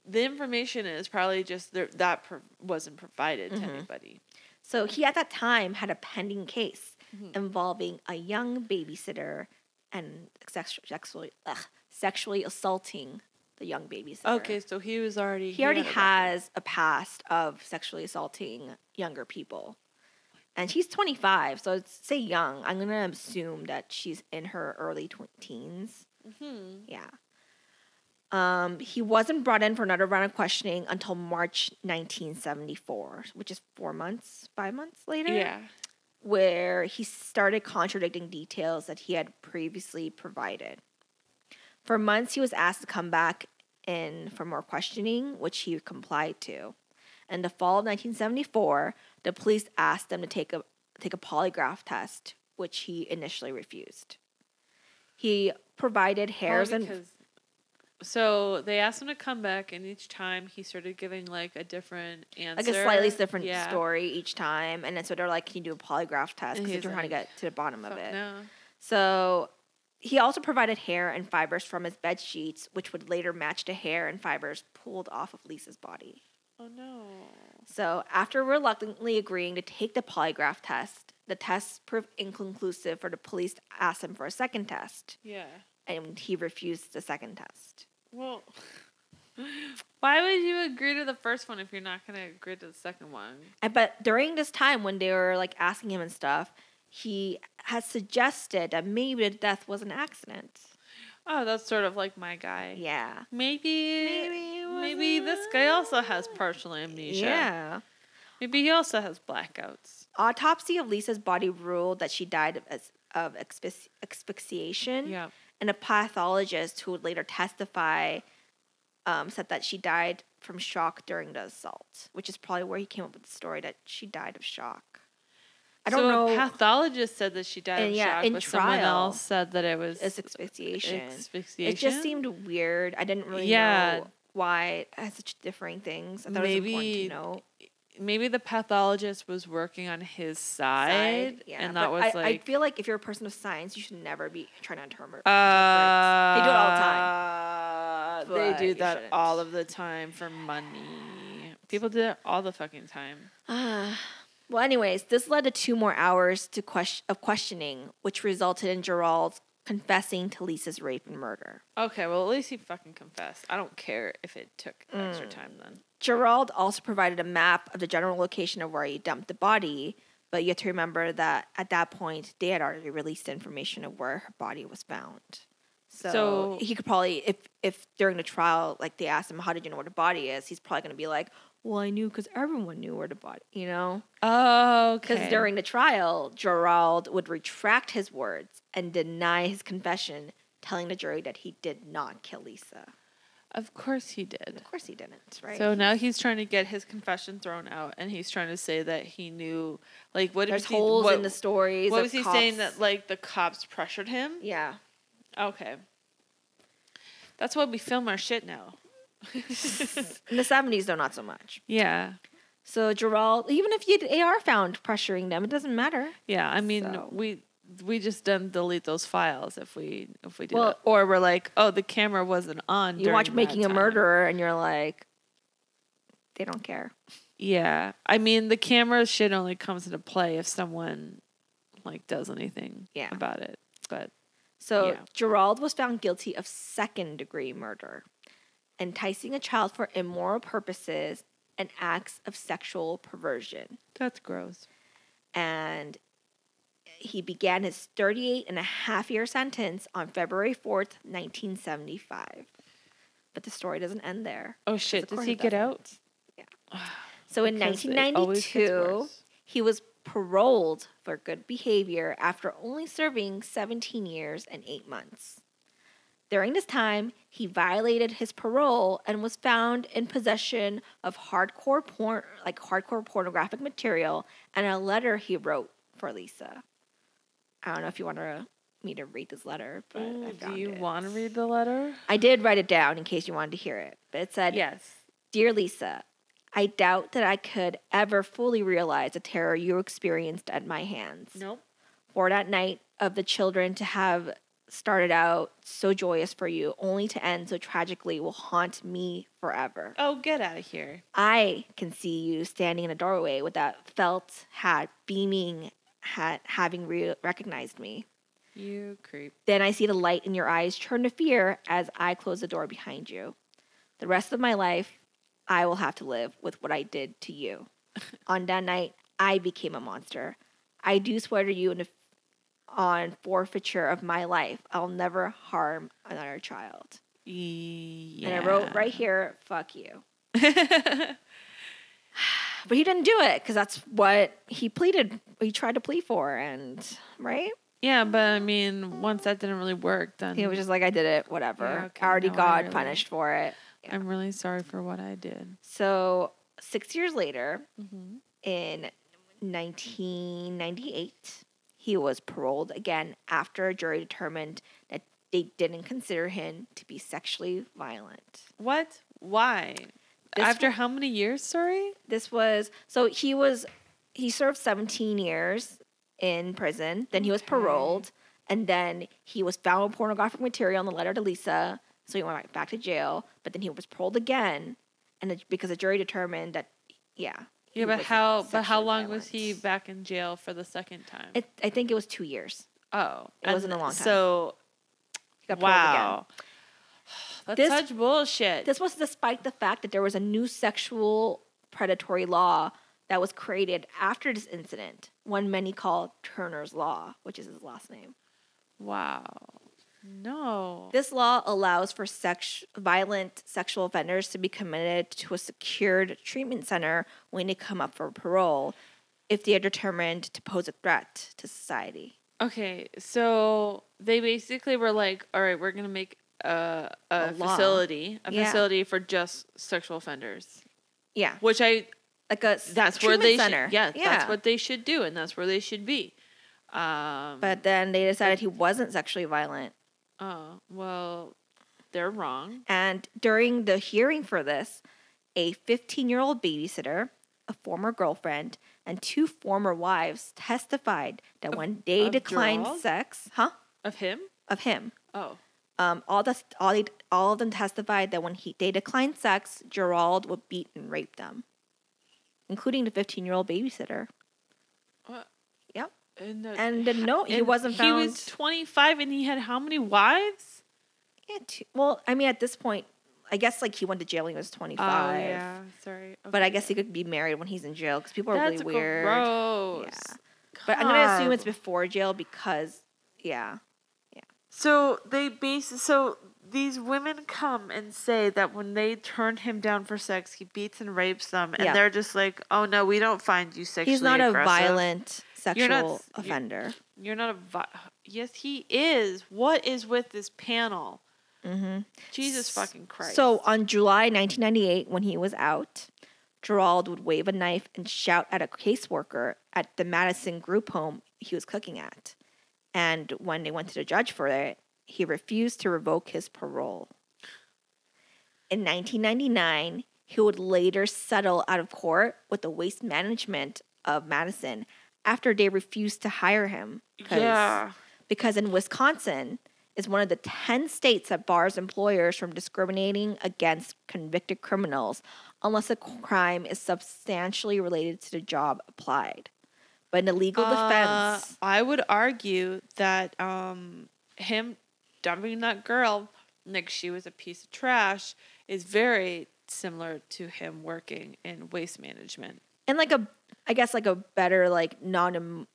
A: the information is probably just there, that pro- wasn't provided to
B: Mhm.
A: anybody.
B: So he at that time had a pending case
A: Mhm.
B: involving a young babysitter and sexually ugh, sexually assaulting the young babysitter.
A: Okay, so he was already
B: He already
A: had a record.
B: has a past of sexually assaulting younger people. And she's 25, so it's, say young. I'm going to assume that she's in her early tw- teens.
A: Mhm.
B: Yeah. Um, he wasn't brought in for another round of questioning until March 1974, which is four months, five months later.
A: Yeah.
B: Where he started contradicting details that he had previously provided. For months, he was asked to come back in for more questioning, which he complied to. In the fall of 1974, the police asked him to take a take a polygraph test, which he initially refused. He provided hairs and
A: so they asked him to come back, and each time he started giving like a different answer,
B: like a slightly different
A: Yeah.
B: story each time, and then so they're like, "Can you do a polygraph test?" Because they're
A: he's
B: trying to get to the bottom of it.
A: no.
B: So he also provided hair and fibers from his bed sheets, which would later match the hair and fibers pulled off of Lisa's body.
A: Oh no.
B: So after reluctantly agreeing to take the polygraph test, the test proved inconclusive for the police to ask him for a second test,
A: Yeah.
B: and he refused the second test.
A: Well, why would you agree to the first one if you're not going to agree to the second one?
B: And, but during this time when they were like asking him and stuff, he had suggested that maybe the death was an accident.
A: Oh, that's sort of like my guy.
B: Yeah.
A: Maybe.
B: Maybe
A: Maybe this guy also has partial amnesia.
B: Yeah.
A: Maybe he also has blackouts.
B: Autopsy of Lisa's body ruled that she died of, as- of asphyxi- asphyxiation.
A: Yeah.
B: And a pathologist who would later testify um, said that she died from shock during the assault, which is probably where he came up with the story that she died of shock. I don't
A: so
B: know.
A: A pathologist said that she died
B: And
A: of
B: yeah,
A: shock,
B: in
A: but someone
B: trial,
A: else said that it was
B: it's asphyxiation.
A: asphyxiation.
B: It just seemed weird. I didn't really
A: Yeah.
B: know why it has such differing things. I thought
A: Maybe-
B: it was important to know.
A: Maybe the pathologist was working on his side,
B: yeah,
A: and
B: but
A: that was
B: I,
A: like
B: I feel like if you're a person of science, you should never be trying to interpret.
A: Uh,
B: They do it all the time.
A: They do that
B: shouldn't.
A: all of the time for money. People do it all the fucking time.
B: Well, anyways, this led to two more hours to question of questioning, which resulted in Gerald confessing to Lisa's rape and murder.
A: Okay, well at least he fucking confessed. I don't care if it took
B: Mm.
A: extra time then.
B: Gerald also provided a map of the general location of where he dumped the body, but you have to remember that at that point they had already released information of where her body was found. So,
A: So-
B: he could probably, if if during the trial, like they asked him, "How did you know where the body is?" He's probably going to be like, "Well, I knew because everyone knew where the body," you know.
A: Oh,
B: Because during the trial, Gerald would retract his words and deny his confession, telling the jury that he did not kill Lisa.
A: Of course he did.
B: Of course, he didn't, right?
A: So now he's trying to get his confession thrown out, and he's trying to say that he knew, like, what
B: there's
A: he,
B: holes
A: what,
B: in the stories.
A: What was he saying that like the cops pressured him?
B: Yeah.
A: Okay, that's why we film our shit now.
B: In the seventies, though, not so much.
A: Yeah,
B: So Gerald, even if you AR found pressuring them, it doesn't matter.
A: yeah. I mean,
B: So-
A: we we just didn't delete those files if we if we do
B: Well-
A: that, or we're like, oh, the camera wasn't on.
B: You watch Making
A: that
B: a. Murderer, and you're like, they don't care.
A: Yeah, I mean, the camera shit only comes into play if someone like does anything
B: Yeah.
A: about it. But
B: So
A: Yeah.
B: Gerald was found guilty of second degree murder, enticing a child for immoral purposes and acts of sexual perversion.
A: that's gross.
B: And he began his 38 and a half year sentence on February 4th, 1975. But the story doesn't end there.
A: Oh shit! Does he get
B: doesn't.
A: out? Yeah.
B: so in
A: Because it always gets
B: 1992, he was paroled for good behavior after only serving 17 years and 8 months. During this time, he violated his parole and was found in possession of hardcore porn like hardcore pornographic material and a letter he wrote for Lisa. I don't know if you want to, me to read this letter, but I
A: Ooh, do you
B: it.
A: want to read the letter?
B: I did write it down in case you wanted to hear it. But it said,
A: Yes.
B: Dear Lisa, I doubt that I could ever fully realize the terror you experienced at my hands.
A: Nope.
B: For that night of the children to have started out so joyous for you, only to end so tragically, will haunt me forever.
A: Oh, get out of here.
B: I can see you standing in a doorway with that felt hat, beaming hat, having re- recognized me.
A: You creep.
B: Then I see the light in your eyes turn to fear as I close the door behind you. The rest of my life, I will have to live with what I did to you. on that night, I became a monster. I do swear to you in a, on forfeiture of my life, I'll never harm another child.
A: Yeah.
B: And I wrote right here, fuck you. But he didn't do it because that's what he pleaded. He tried to plead for, and right,
A: yeah, but I mean, once that didn't really work, then
B: he was just like, "I did it, whatever."
A: Yeah, okay,
B: I already
A: no,
B: got
A: really-
B: punished for it.
A: I'm really sorry for what I did.
B: So six years later,
A: Mm-hmm.
B: in 1998, he was paroled again after a jury determined that they didn't consider him to be sexually violent.
A: What? Why?
B: This
A: After how many years? Sorry.
B: This was so he was he served 17 years in prison. Then he was
A: Okay.
B: paroled, and then he was found with pornographic material in the letter to Lisa. So he went right back to jail. But then he was paroled again, and it, because the jury determined that, yeah.
A: Yeah, but how? But how long was he back in jail for the second time?
B: It, I think it was two years.
A: oh,
B: it wasn't a long time.
A: So
B: He got paroled again.
A: wow, that's
B: This-
A: such bullshit.
B: This was despite the fact that there was a new sexual predatory law that was created after this incident, one many call Turner's Law, which is his last name.
A: wow. No.
B: This law allows for sex- violent sexual offenders to be committed to a secured treatment center when they come up for parole if they are determined to pose a threat to society.
A: Okay, so they basically were like, "All right, we're gonna make a a,
B: A
A: facility, a
B: Yeah.
A: facility for just sexual offenders."
B: Yeah,
A: Which I
B: like a
A: that's where they
B: center.
A: should yeah, that's what they should do and that's where they should be. Um
B: But then they decided he wasn't sexually violent.
A: oh, well, they're wrong.
B: And during the hearing for this, a 15 year old babysitter, a former girlfriend, and two former wives testified that
A: Of-
B: when they declined
A: Gerald?
B: sex, huh,
A: Of him?
B: of him,
A: Oh.
B: Um, all the all they, all of them testified that when he they declined sex, Gerald would beat and rape them, including the 15 year old babysitter.
A: What?
B: Yep.
A: And, the,
B: And the note he wasn't
A: He was 25 and he had how many wives?
B: yeah, two, well, I mean, at this point, I guess like he went to jail when he was 25.
A: Oh, yeah. Sorry.
B: But I guess he could be married when he's in jail because people are
A: That's
B: really weird.
A: gross.
B: Yeah. But I'm gonna assume it's before jail because, yeah,
A: So they base so these women come and say that when they turn him down for sex, he beats and rapes them, and
B: Yeah.
A: they're just like, "Oh no, we don't find you sexually
B: he's not a
A: aggressive.
B: violent
A: You're not
B: sexual offender.
A: You're not a vi- yes, he is. What is with this panel?
B: hmm
A: Jesus fucking Christ!
B: So on July 1998, when he was out, Gerald would wave a knife and shout at a caseworker at the Madison group home he was cooking at. And when they went to the judge for it, he refused to revoke his parole. In 1999, he would later settle out of court with the waste management of Madison after they refused to hire him.
A: yeah,
B: because in Wisconsin is one of the 10 states that bars employers from discriminating against convicted criminals unless a crime is substantially related to the job applied. But in the legal
A: Uh,
B: defense,
A: I would argue that um him dumping that girl like she was a piece of trash is very similar to him working in waste management.
B: and like a I guess like a better like non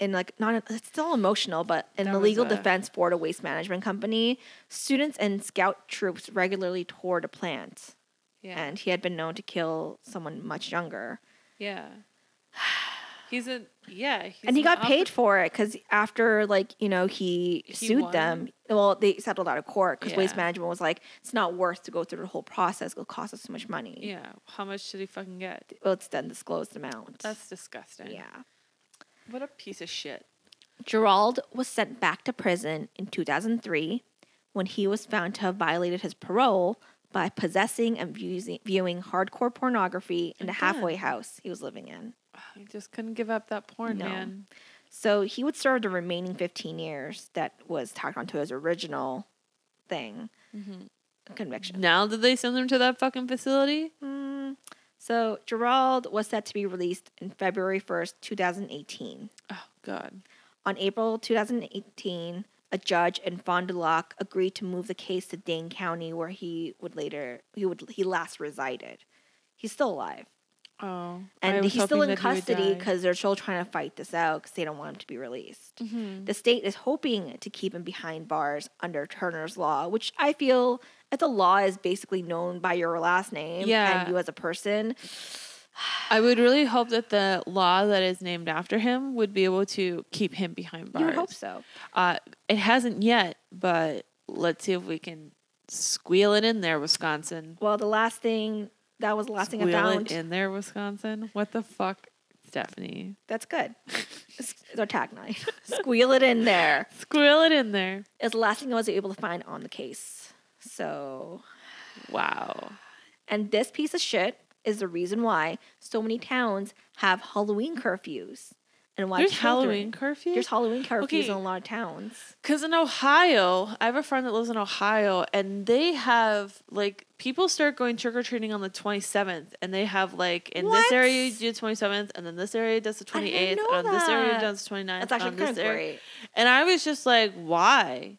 B: in like not it's still emotional, but in
A: That
B: the legal
A: a-
B: defense for the waste management company, students and scout troops regularly toured the plant.
A: Yeah.
B: And he had been known to kill someone much younger.
A: Yeah. He's a yeah. He's
B: and he got paid for it because after like you know he,
A: He
B: sued
A: won?
B: them well they settled out of court because waste management was like it's not worth to go through the whole process it'll cost us so much money
A: Yeah. How much did he fucking get?
B: well it's then disclosed amount
A: That's disgusting.
B: yeah
A: What a piece of shit.
B: gerald was sent back to prison in 2003 when he was found to have violated his parole by possessing and viewing hardcore pornography in the halfway house he was living in
A: He just couldn't give up that porn,
B: No.
A: man.
B: So he would serve the remaining 15 years that was tacked onto his original thing, conviction.
A: Now did they send him to that fucking facility?
B: Mm, so Gerald was set to be released in February 1st, 2018.
A: Oh God.
B: On April 2018, a judge in Fond du Lac agreed to move the case to Dane County, where he would later he would he last resided. He's still alive,
A: Oh,
B: and he's still in
A: that he would
B: custody because they're still trying to fight this out because they don't want him to be released.
A: Mhm.
B: The state is hoping to keep him behind bars under Turner's law, which I feel that the law is basically known by your last name
A: Yeah.
B: and you as a person.
A: I would really hope that the law that is named after him would be able to keep him behind bars.
B: You would hope so.
A: Uh, it hasn't yet, but let's see if we can squeal it in there, Wisconsin.
B: Well, the last thing that was the last thing I
A: Squeal
B: found.
A: it in there, Wisconsin. What the fuck, Stephanie?
B: That's good. it's it's our tagline. Squeal it in there.
A: Squeal it in there.
B: Is the last thing I was able to find on the case. So,
A: Wow.
B: and this piece of shit is the reason why so many towns have Halloween curfews. And why
A: There's
B: children-
A: Halloween curfew.
B: There's Halloween curfews
A: Okay.
B: in a lot of towns.
A: Because in Ohio, I have a friend that lives in Ohio, and they have like people start going trick or treating on the 27th, and they have like in
B: What?
A: this area you do the 27th, and then this area does the 28th, and on this area does the 29th.
B: That's actually
A: um,
B: kind of great.
A: And I was just like, why?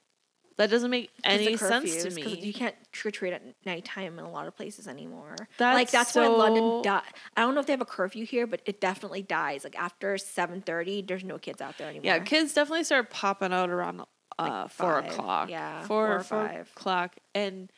A: That doesn't make any sense to
B: 'cause You can't trick or treat at nighttime in a lot of places anymore. like
A: That's
B: that's why London.
A: so-
B: Di- I don't know if they have a curfew here, but it definitely dies. Like after seven thirty, there's no kids out there anymore.
A: Yeah, kids definitely start popping out around uh, four o'clock.
B: yeah,
A: four,
B: four
A: or
B: or
A: four
B: five.
A: o'clock, and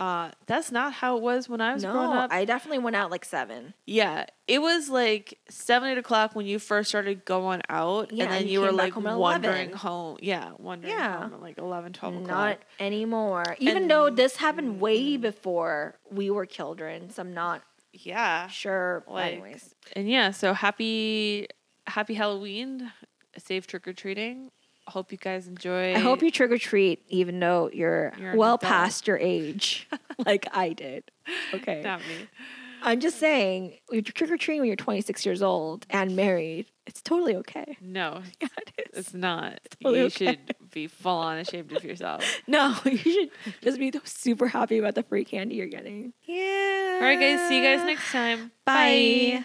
A: uh, that's not how it was when I was growing up.
B: I definitely went out like seven.
A: Yeah, it was like seven, eight o'clock when you first started going out,
B: Yeah,
A: and then
B: and
A: you,
B: you
A: were like
B: home
A: wandering
B: 11.
A: home. Yeah, wandering
B: Yeah.
A: home at like 11, 12
B: Not anymore. Even though this happened way before we were children, so I'm not
A: Yeah,
B: sure.
A: Like,
B: Anyways,
A: and yeah, so happy, happy Halloween, safe trick or treating. I hope you guys enjoy.
B: I hope you trick or treat, even though you're,
A: You're
B: well past your age, like I did. Okay.
A: Not me.
B: I'm just saying, if you're trick or treating when you're 26 years old and married, it's totally okay.
A: No,
B: Yeah, it is.
A: it's not.
B: totally
A: you
B: okay.
A: should be full on ashamed of yourself.
B: No, you should just be super happy about the free candy you're getting. Yeah.
A: All right, guys. See you guys next time.
B: Bye.
A: Bye.